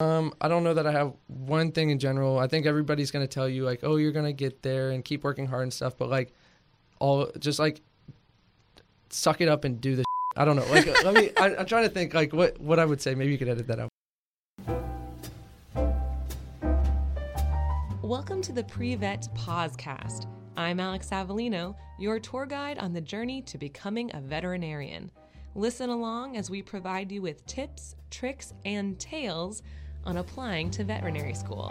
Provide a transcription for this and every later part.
Um, I don't know that I have one thing in general. I think everybody's gonna tell you like, oh, you're gonna get there and keep working hard and stuff. But like, all just like, suck it up and do the. I don't know. Like, let me. I, I'm trying to think like what what I would say. Maybe you could edit that out. Welcome to the Pre-Vet Podcast. I'm Alex Avellino, your tour guide on the journey to becoming a veterinarian. Listen along as we provide you with tips, tricks, and tales on applying to veterinary school.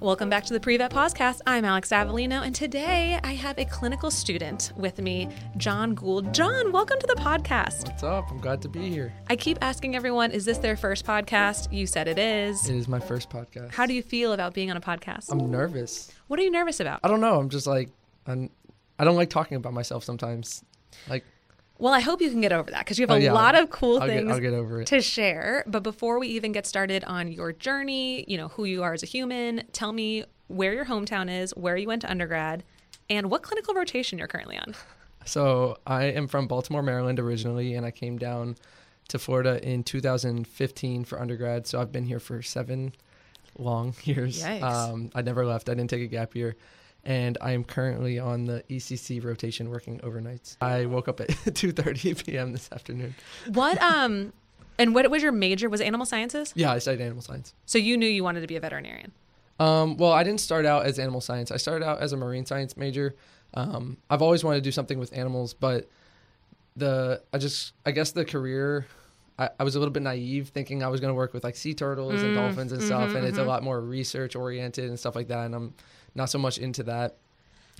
Welcome back to the Pre-Vet Podcast. I'm Alex Avellino, and today I have a clinical student with me, John Gould. John, welcome to the podcast. What's up? I'm glad to be here. I keep asking everyone, is this their first podcast? You said it is. It is my first podcast. How do you feel about being on a podcast? I'm nervous. what are you nervous about? I don't know. I'm just like, I'm, I don't like talking about myself sometimes. Like, Well, I hope you can get over that because you have Oh, a yeah, lot of cool I'll things get, get to share. But before we even get started on your journey, you know, who you are as a human, tell me where your hometown is, where you went to undergrad, and what clinical rotation you're currently on. So I am from Baltimore, Maryland originally, and I came down to Florida in 2015 for undergrad. So I've been here for seven long years. Um, I never left. I didn't take a gap year. And I am currently on the ECC rotation working overnights. I woke up at 2.30 p.m. this afternoon. What um and what was your major? Was it animal sciences? Yeah, I studied animal science. So you knew you wanted to be a veterinarian. Um, well, I didn't start out as animal science. I started out as a marine science major. Um, I've always wanted to do something with animals, but the I just I guess the career I, I was a little bit naive thinking I was going to work with like sea turtles and Mm, dolphins and stuff, mhm, and it's a mhm. lot more research oriented and stuff like that. And I'm not so much into that.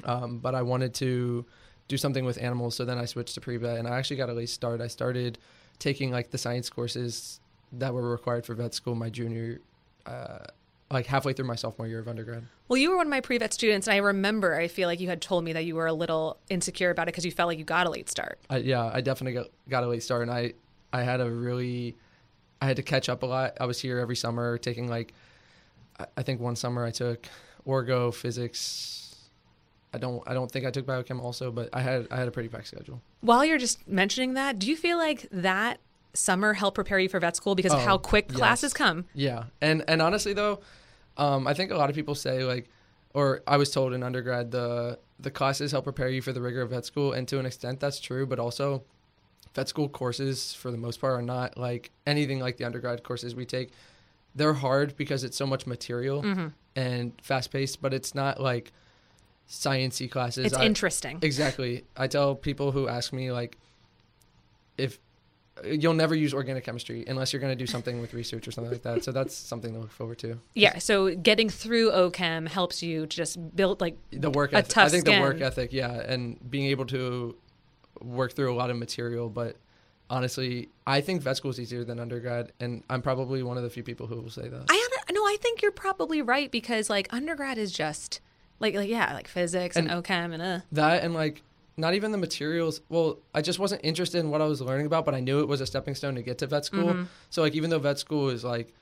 Um, but I wanted to do something with animals, so then I switched to pre-vet, and I actually got a late start. I started taking like the science courses that were required for vet school my junior. Uh, like halfway through my sophomore year of undergrad. Well, you were one of my pre-vet students, and I remember I feel like you had told me that you were a little insecure about it because you felt like you got a late start. I, yeah, I definitely got, got a late start, and I I had a really I had to catch up a lot. I was here every summer taking like I, think one summer I took orgo, physics. I don't I don't think I took biochem also, but I had I had a pretty packed schedule. While you're just mentioning that, do you feel like that summer helped prepare you for vet school because of Oh, how quick yes. classes come? Yeah, and and honestly though, um, I think a lot of people say like, or I was told in undergrad the the classes help prepare you for the rigor of vet school, and to an extent that's true, but also vet school courses for the most part are not like anything like the undergrad courses we take. They're hard because it's so much material Mm-hmm. and fast paced, but it's not like sciency classes. It's I- interesting. Exactly. I tell people who ask me like if you'll never use organic chemistry unless you're going to do something with research or something like that. So that's something to look forward to. Yeah, so getting through OChem helps you just build like The work ethic. I think the work ethic, yeah, and being able to work through a lot of material, but honestly, I think vet school is easier than undergrad and I'm probably one of the few people who will say that. I no, I think you're probably right because like undergrad is just like like yeah, like physics and, And- OChem and uh That and like not even the materials. Well, I just wasn't interested in what I was learning about, but I knew it was a stepping stone to get to vet school. Mhm. So like even though vet school is like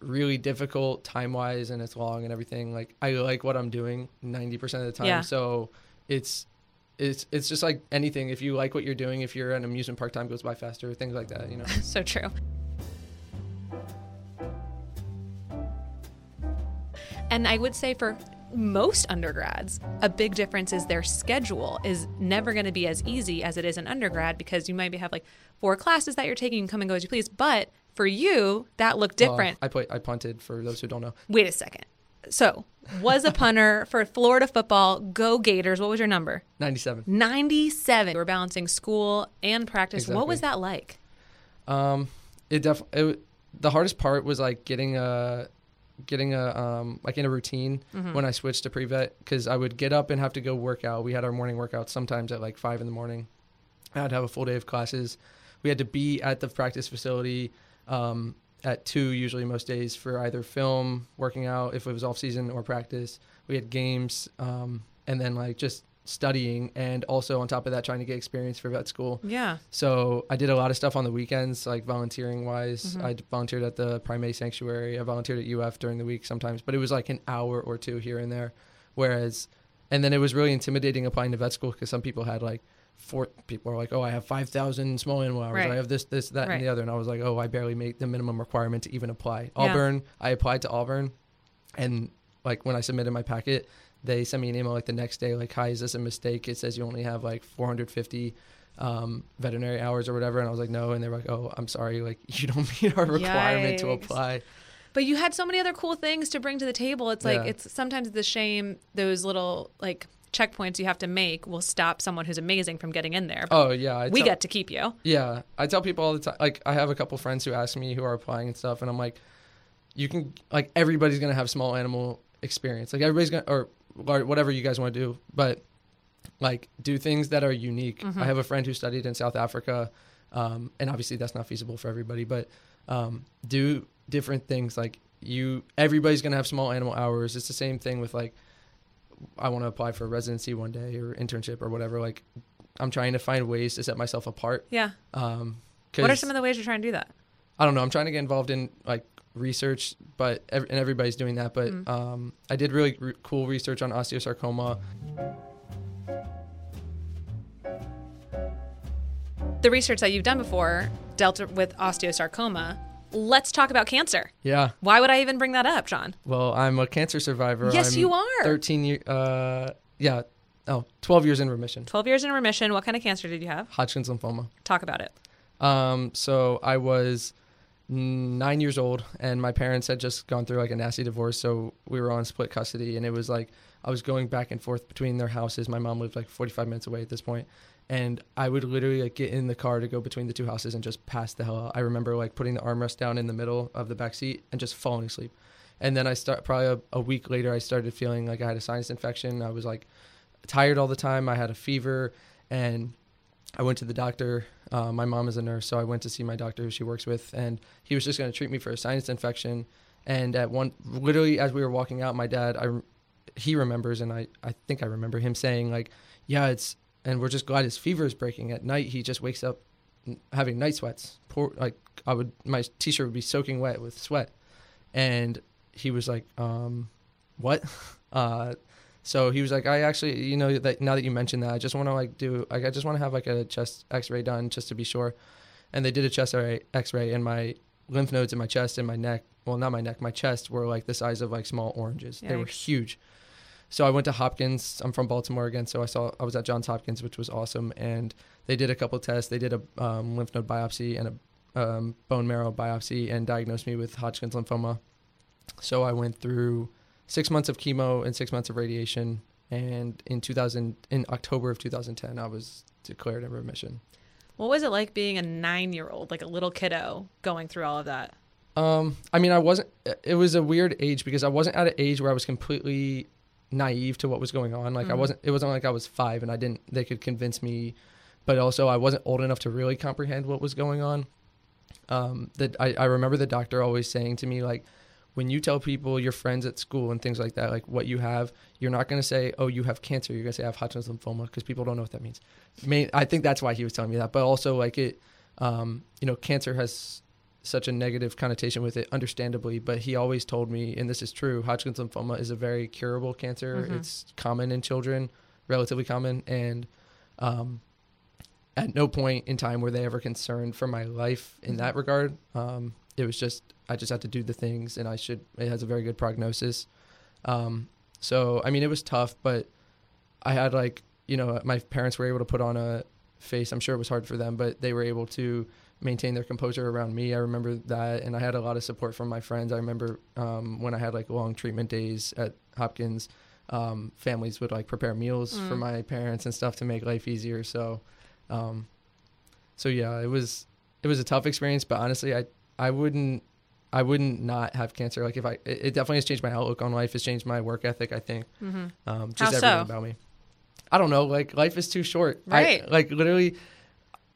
really difficult time wise and it's long and everything, like I like what I'm doing 90% of the time. Yeah. So it's it's it's just like anything. If you like what you're doing, if you're an amusement park, time goes by faster, things like that, you know. so true. And I would say for most undergrads, a big difference is their schedule is never going to be as easy as it is in undergrad because you might be have like four classes that you're taking, you can come and go as you please. But for you, that looked different. I put I punted for those who don't know. Wait a second. So, was a punter for Florida football. Go Gators. What was your number? 97. 97. You were balancing school and practice. What was that like? Um, it definitely it, the hardest part was like getting a getting a um like in a routine Mm-hmm. when I switched to pre vet because I would get up and have to go work out. We had our morning workouts sometimes at like five in the morning. I had to have a full day of classes. We had to be at the practice facility um, at two usually most days for either film, working out if it was off season or practice. We had games um, and then like just studying and also on top of that trying to get experience for vet school. Yeah. So I did a lot of stuff on the weekends, like volunteering wise. Mhm. I volunteered at the primate sanctuary. I volunteered at UF during the week sometimes, but it was like an hour or two here and there. Whereas, and then it was really intimidating applying to vet school because some people had like four people are like, oh, I have 5,000 small animal hours. Right. I have this, this, that, Right. and the other. And I was like, oh, I barely make the minimum requirement to even apply. Yeah. Auburn, I applied to Auburn. And like when I submitted my packet, they sent me an email like the next day, like, hi, is this a mistake? It says you only have like 450 um, veterinary hours or whatever. And I was like, no. And they were like, oh, I'm sorry. Like, you don't meet our requirement to apply. But you had so many other cool things to bring to the table. It's like Yeah. it's sometimes the shame those little like checkpoints you have to make will stop someone who's amazing from getting in there. But Oh, yeah. I we tell- get to keep you. Yeah, I tell people all the time. Like, I have a couple friends who ask me who are applying and stuff, and I'm like, you can like everybody's gonna have small animal experience. Like everybody's gonna or, or whatever you guys want to do, but like do things that are unique. Mm-hmm. I have a friend who studied in South Africa, um, and obviously that's not feasible for everybody, but um, do different things. Like you, everybody's gonna have small animal hours. It's the same thing with like. I want to apply for a residency one day or internship or whatever. Like, I'm trying to find ways to set myself apart. Yeah. Um, What are some of the ways you're trying to do that? I don't know. I'm trying to get involved in like research, but and everybody's doing that. But Mm. um, I did really re- cool research on osteosarcoma. The research that you've done before dealt with osteosarcoma. Let's talk about cancer. Yeah. Why would I even bring that up, John? Well, I'm a cancer survivor. Yes, I'm you are. 13 years. Uh, yeah. Oh, 12 years in remission. 12 years in remission. What kind of cancer did you have? Hodgkin's lymphoma. Talk about it. Um, so I was nine years old, and my parents had just gone through like a nasty divorce, so we were on split custody, and it was like I was going back and forth between their houses. My mom lived like 45 minutes away at this point, and I would literally like get in the car to go between the two houses and just pass the hell out. I remember like putting the armrest down in the middle of the back seat and just falling asleep. And then I start probably a, a week later, I started feeling like I had a sinus infection. I was like tired all the time. I had a fever, and I went to the doctor. Uh, my mom is a nurse, so I went to see my doctor who she works with, and he was just going to treat me for a sinus infection. And at one, literally as we were walking out, my dad, I, he remembers, and I, I think I remember him saying like, "Yeah, it's," and we're just glad his fever is breaking. At night, he just wakes up having night sweats. Poor, like I would, my t-shirt would be soaking wet with sweat, and he was like, um, "What?" Uh, so he was like, I actually, you know, that now that you mentioned that, I just want to like do, like, I just want to have like a chest X-ray done just to be sure. And they did a chest X-ray, X-ray, and my lymph nodes in my chest and my neck, well, not my neck, my chest were like the size of like small oranges. They were huge. So I went to Hopkins. I'm from Baltimore again, so I saw I was at Johns Hopkins, which was awesome. And they did a couple tests. They did a um, lymph node biopsy and a um, bone marrow biopsy and diagnosed me with Hodgkin's lymphoma. So I went through six months of chemo and six months of radiation. And in 2000, in October of 2010, I was declared in remission. What was it like being a nine year old, like a little kiddo, going through all of that? Um, I mean, I wasn't. It was a weird age because I wasn't at an age where I was completely naive to what was going on. Like I Mhm. wasn't. It wasn't like I was five and I didn't. They could convince me, but also I wasn't old enough to really comprehend what was going on. Um, that I, I remember the doctor always saying to me like, when you tell people your friends at school and things like that, like what you have, you're not going to say, "Oh, you have cancer." You're going to say, "I have Hodgkin's lymphoma," because people don't know what that means. Main, I think that's why he was telling me that. But also, like it, um, you know, cancer has such a negative connotation with it, understandably. But he always told me, and this is true, Hodgkin's lymphoma is a very curable cancer. Mhm. It's common in children, relatively common, and um, at no point in time were they ever concerned for my life in that regard. Um, it was just I just had to do the things, and I should. It has a very good prognosis. Um, so I mean, it was tough, but I had like you know my parents were able to put on a face. I'm sure it was hard for them, but they were able to maintain their composure around me. I remember that, and I had a lot of support from my friends. I remember um, when I had like long treatment days at Hopkins, um, families would like prepare meals for Mm. my parents and stuff to make life easier. So, um, so yeah, it was it was a tough experience, but honestly, I I wouldn't I wouldn't not have cancer. Like if I, it it definitely has changed my outlook on life. It's changed my work ethic. I think Mm-hmm. um, just How everything so? about me. I don't know. Like life is too short. Right. I, like literally,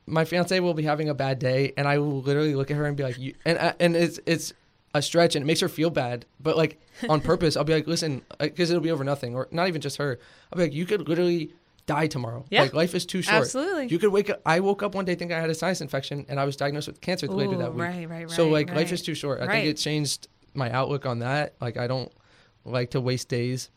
my fiance will be having a bad day, and I will literally look at her and be like, "You," and I- and it's it's a stretch, and it makes her feel bad. But like on purpose, I'll be like, "Listen," because it'll be over nothing, or not even just her. I'll be like, "You could literally die tomorrow. Yeah. Like life is too short. Absolutely. You could wake up. I woke up one day thinking I had a sinus infection, and I was diagnosed with cancer later Ooh, that week. Right, right, right. so like life is too short. I Right. think it changed my outlook on that. Like I don't like to waste days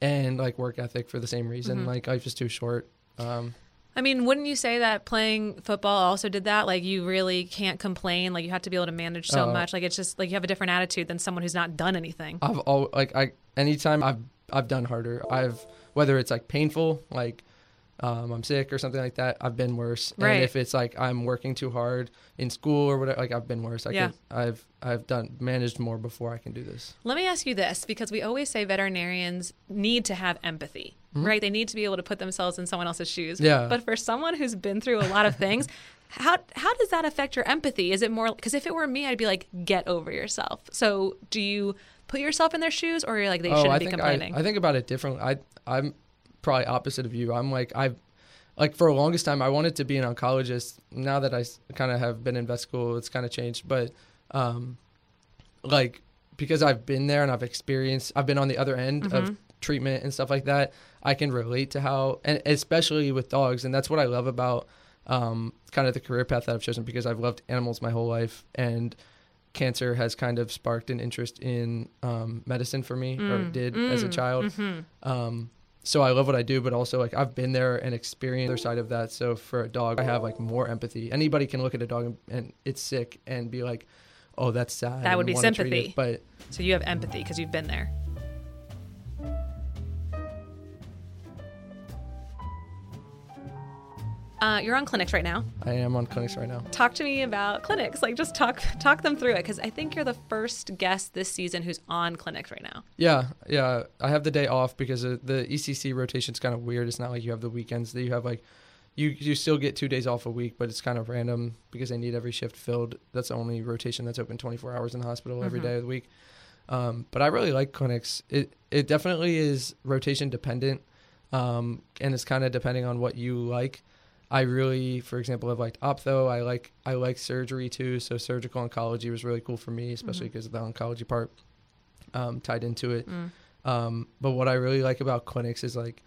and like work ethic for the same reason. Mhm. Like life is too short. Um I mean, wouldn't you say that playing football also did that? Like, you really can't complain. Like, you have to be able to manage so Uh, much. Like, it's just like you have a different attitude than someone who's not done anything. I've all like I anytime I've I've done harder. I've whether it's like painful, like um, I'm sick or something like that. I've been worse. Right. And if it's like I'm working too hard in school or whatever, like I've been worse. I Yeah. could, I've I've done managed more before I can do this. Let me ask you this because we always say veterinarians need to have empathy, right? They need to be able to put themselves in someone else's shoes. Mm-hmm. Yeah. But for someone who's been through a lot of things, how how does that affect your empathy? Is it more because if it were me, I'd be like, get over yourself. So do you put yourself in their shoes, or you're like they shouldn't Oh, I be think complaining? I, I think about it differently. I I'm probably opposite of you. I'm like I've like for the longest time I wanted to be an oncologist. Now that I kind of have been in vet school, it's kind of changed. But um, like because I've been there and I've experienced, I've been on the other end Mm-hmm. of treatment and stuff like that. I can relate to how, and especially with dogs, and that's what I love about um, kind of the career path that I've chosen because I've loved animals my whole life and cancer has kind of sparked an interest in um, medicine for me or Mm, did as a mm, child mhm. um, so I love what I do, but also like I've been there and experienced the other side of that. So for a dog, I have like more empathy. Anybody can look at a dog and, and it's sick and be like, "Oh, that's sad." That would be sympathy. But So you have empathy because you've been there. Uh, you're on clinics right now. I am on clinics right now. Talk to me about clinics. Like, just talk talk them through it because I think you're the first guest this season who's on clinics right now. Yeah, yeah. I have the day off because the ECC rotation's kind of weird. It's not like you have the weekends that you have like. You, you still get two days off a week, but it's kind of random because they need every shift filled. That's the only rotation that's open 24 hours in the hospital every Mhm. day of the week. Um, but I really like clinics. It it definitely is rotation dependent, um, and it's kind of depending on what you like. I really, for example, have liked ophtho. I like I like surgery too. So surgical oncology was really cool for me, especially because of the oncology part um, tied into it. Mm. Um, but what I really like about clinics is like,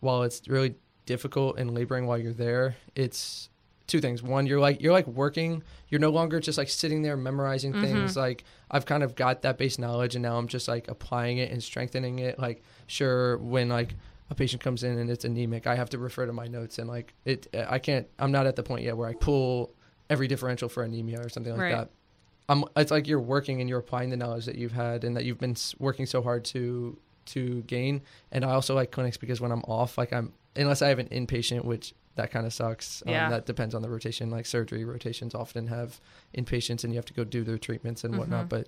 while it's really difficult and laboring while you're there, it's two things. One, you're like you're like working. You're no longer just like sitting there memorizing things. Like I've kind of got that base knowledge, and now I'm just like applying it and strengthening it. Like sure, when like a patient comes in and it's anemic, I have to refer to my notes and like it. I can't. I'm not at the point yet where I pull every differential for anemia or something like Right. that. I'm, it's like you're working and you're applying the knowledge that you've had and that you've been working so hard to to gain. And I also like clinics because when I'm off, like I'm unless I have an inpatient, which that kind of sucks. Um, Yeah. That depends on the rotation. Like surgery rotations often have inpatients and you have to go do their treatments and whatnot. Mhm. But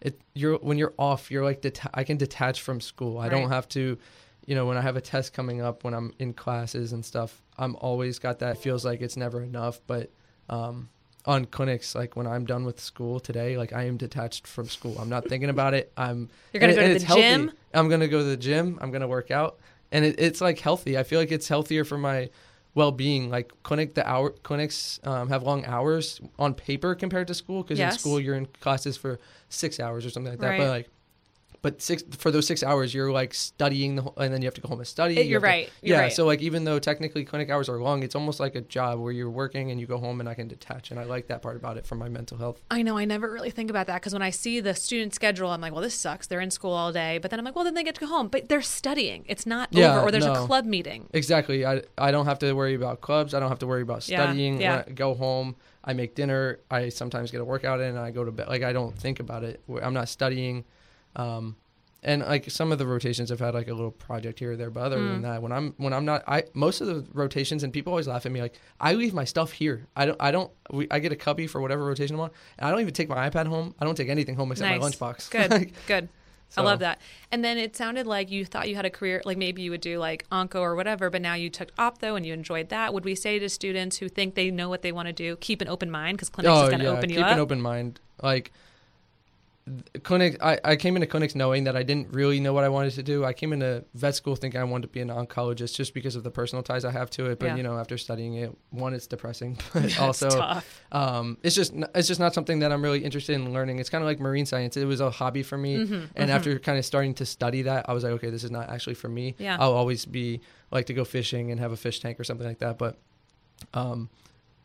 it you're when you're off, you're like deta- I can detach from school. I don't have to. You know, when I have a test coming up, when I'm in classes and stuff, I'm always got that. It feels like it's never enough, but um, on clinics, like when I'm done with school today, like I am detached from school. I'm not thinking about it. I'm You're gonna and- go to the healthy. gym. I'm gonna go to the gym. I'm gonna work out, and it, it's like healthy. I feel like it's healthier for my well-being. Like clinic, the hour clinics um, have long hours on paper compared to school because Yes. in school you're in classes for six hours or something like that. Right. But like. But six for those six hours, you're like studying the whole, and then you have to go home and study. Uh, you You're have to- right. You're yeah. right. So like even though technically clinic hours are long, it's almost like a job where you're working and you go home and I can detach, and I like that part about it for my mental health. I know. I never really think about that because when I see the student schedule, I'm like, well, this sucks. They're in school all day. But then I'm like, well, then they get to go home. But they're studying. It's not Yeah, over. Or there's a club meeting. Exactly. I I don't have to worry about clubs. I don't have to worry about studying. yeah. I go home, I make dinner. I sometimes get a workout in, and I go to bed. Like I don't think about it. I'm not studying. Um, and like some of the rotations have had like a little project here or there, but other Mm. than that, when I'm when I'm not, I most of the rotations and people always laugh at me like I leave my stuff here. I don't I don't we, I get a cubby for whatever rotation I'm on, and I don't even take my iPad home. I don't take anything home except Nice. my lunchbox. Good. Like, good. I love that. And then it sounded like you thought you had a career, like maybe you would do like onco or whatever, but now you took ophtho and you enjoyed that. Would we say to students who think they know what they want to do, keep an open mind because clinics is going to open you Oh, keep up? an open mind. Like clinic, I, I came into clinics knowing that I didn't really know what I wanted to do. I came into vet school thinking I wanted to be an oncologist just because of the personal ties I have to it. But Yeah. you know, after studying it, one, it's depressing, but It's also tough. um, it's just it's just not something that I'm really interested in learning. It's kind of like marine science. It was a hobby for me, Mm-hmm, and after kind of starting to study that, I was like, okay, this is not actually for me. Yeah. I'll always be like to go fishing and have a fish tank or something like that. But um,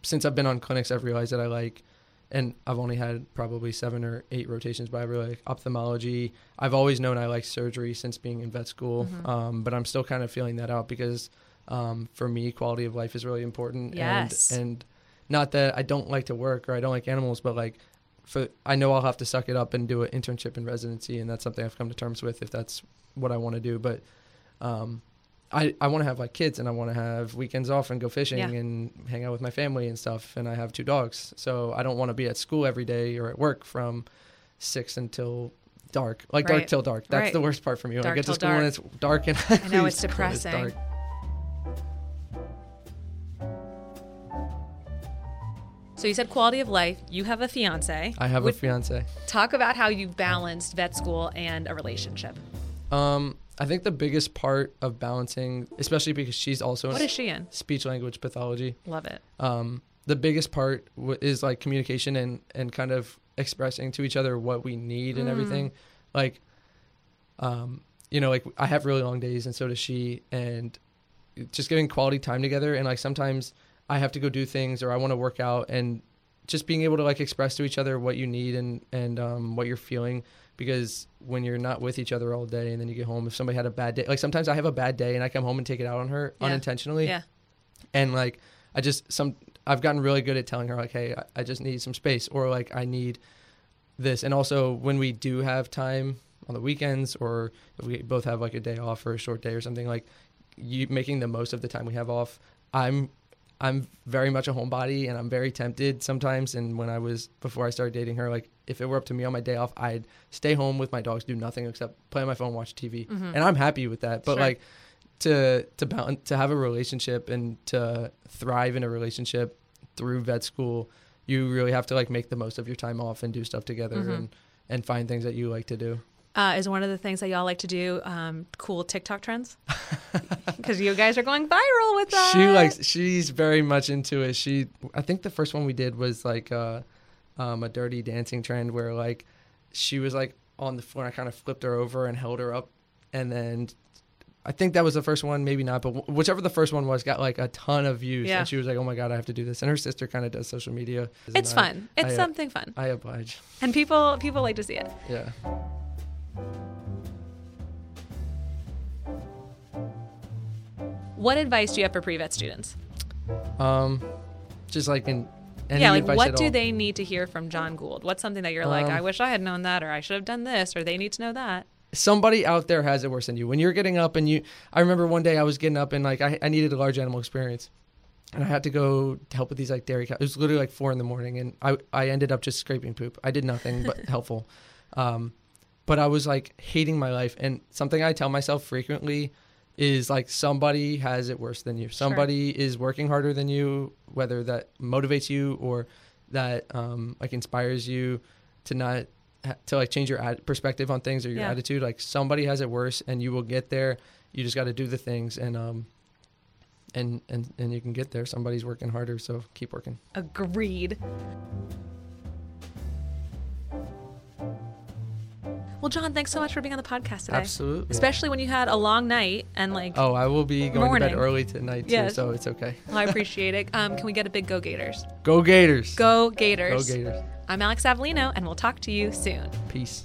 since I've been on clinics, I've realized that I like, and I've only had probably seven or eight rotations, but I really like ophthalmology. I've always known I like surgery since being in vet school, Mm-hmm. um, but I'm still kind of feeling that out because um, for me, quality of life is really important. Yes. And, and not that I don't like to work or I don't like animals, but like for I know I'll have to suck it up and do an internship and residency, and that's something I've come to terms with if that's what I want to do. But um, I I want to have like kids and I want to have weekends off and go fishing Yeah. and hang out with my family and stuff. And I have two dogs, so I don't want to be at school every day or at work from six until dark, like dark till dark. That's Right. the worst part for me. When I get to school and it's dark and I know, leave it's depressing. dark. So you said quality of life. You have a fiance. I have Would- a fiance. Talk about how you balanced vet school and a relationship. Um, I think the biggest part of balancing, especially because she's also What in is she in? speech language pathology, Love it. um, the biggest part w- is like communication and and kind of expressing to each other what we need and Mm. everything. Like, um, you know, like I have really long days, and so does she, and just getting quality time together. And like sometimes I have to go do things, or I want to work out, and just being able to like express to each other what you need and and um, what you're feeling. Because when you're not with each other all day, and then you get home, if somebody had a bad day, like sometimes I have a bad day, and I come home and take it out on her Yeah. unintentionally Yeah. and like i just some i've gotten really good at telling her like hey I, I just need some space or like i need this and also when we do have time on the weekends or if we both have like a day off or a short day or something like you making the most of the time we have off i'm i'm very much a homebody and i'm very tempted sometimes and when i was before i started dating her like if it were up to me on my day off i'd stay home with my dogs do nothing except play on my phone watch tv Mhm. and i'm happy with that but Sure. like to to balance to have a relationship and to thrive in a relationship through vet school you really have to like make the most of your time off and do stuff together Mhm. and and find things that you like to do Uh, is one of the things that y'all like to do um, cool TikTok trends? Because you guys are going viral with that. she likes she's very much into it she i think the first one we did was like uh um, a dirty dancing trend where like she was like on the floor and i kind of flipped her over and held her up and then I think that was the first one, maybe not, but whichever the first one was, got like a ton of views. Yeah. And she was like, "Oh my god, I have to do this." And her sister kind of does social media. It's And I- fun. It's I, something fun, I oblige. and people people like to see it. Yeah. What advice do you have for pre-vet students? Um, just like in any yeah, like what do they need to hear from John Gould? What's something that you're like, Um, I wish I had known that, or I should have done this, or they need to know that. somebody out there has it worse than you. When you're getting up and you, I remember one day I was getting up and like I, I needed a large animal experience, and I had to go to help with these like dairy cows. It was literally like four in the morning, and I I ended up just scraping poop. I did nothing but helpful, um, but I was like hating my life. And something I tell myself frequently is like somebody has it worse than you. Somebody is working harder than you, whether that motivates you or that um, like inspires you to not to like change your ad- perspective on things or your Yeah. attitude. Like somebody has it worse, and you will get there. You just got to do the things, and um, and and and you can get there. Somebody's working harder, so keep working. Agreed. Well, John, thanks so much for being on the podcast today. Absolutely. Especially when you had a long night and like, Oh, I will be going to bed early tonight too, Yes. so it's okay. I appreciate it. Um, can we get a big go Gators? Go Gators. Go Gators. Go Gators. Gators. I'm Alex Avellino, and we'll talk to you soon. Peace.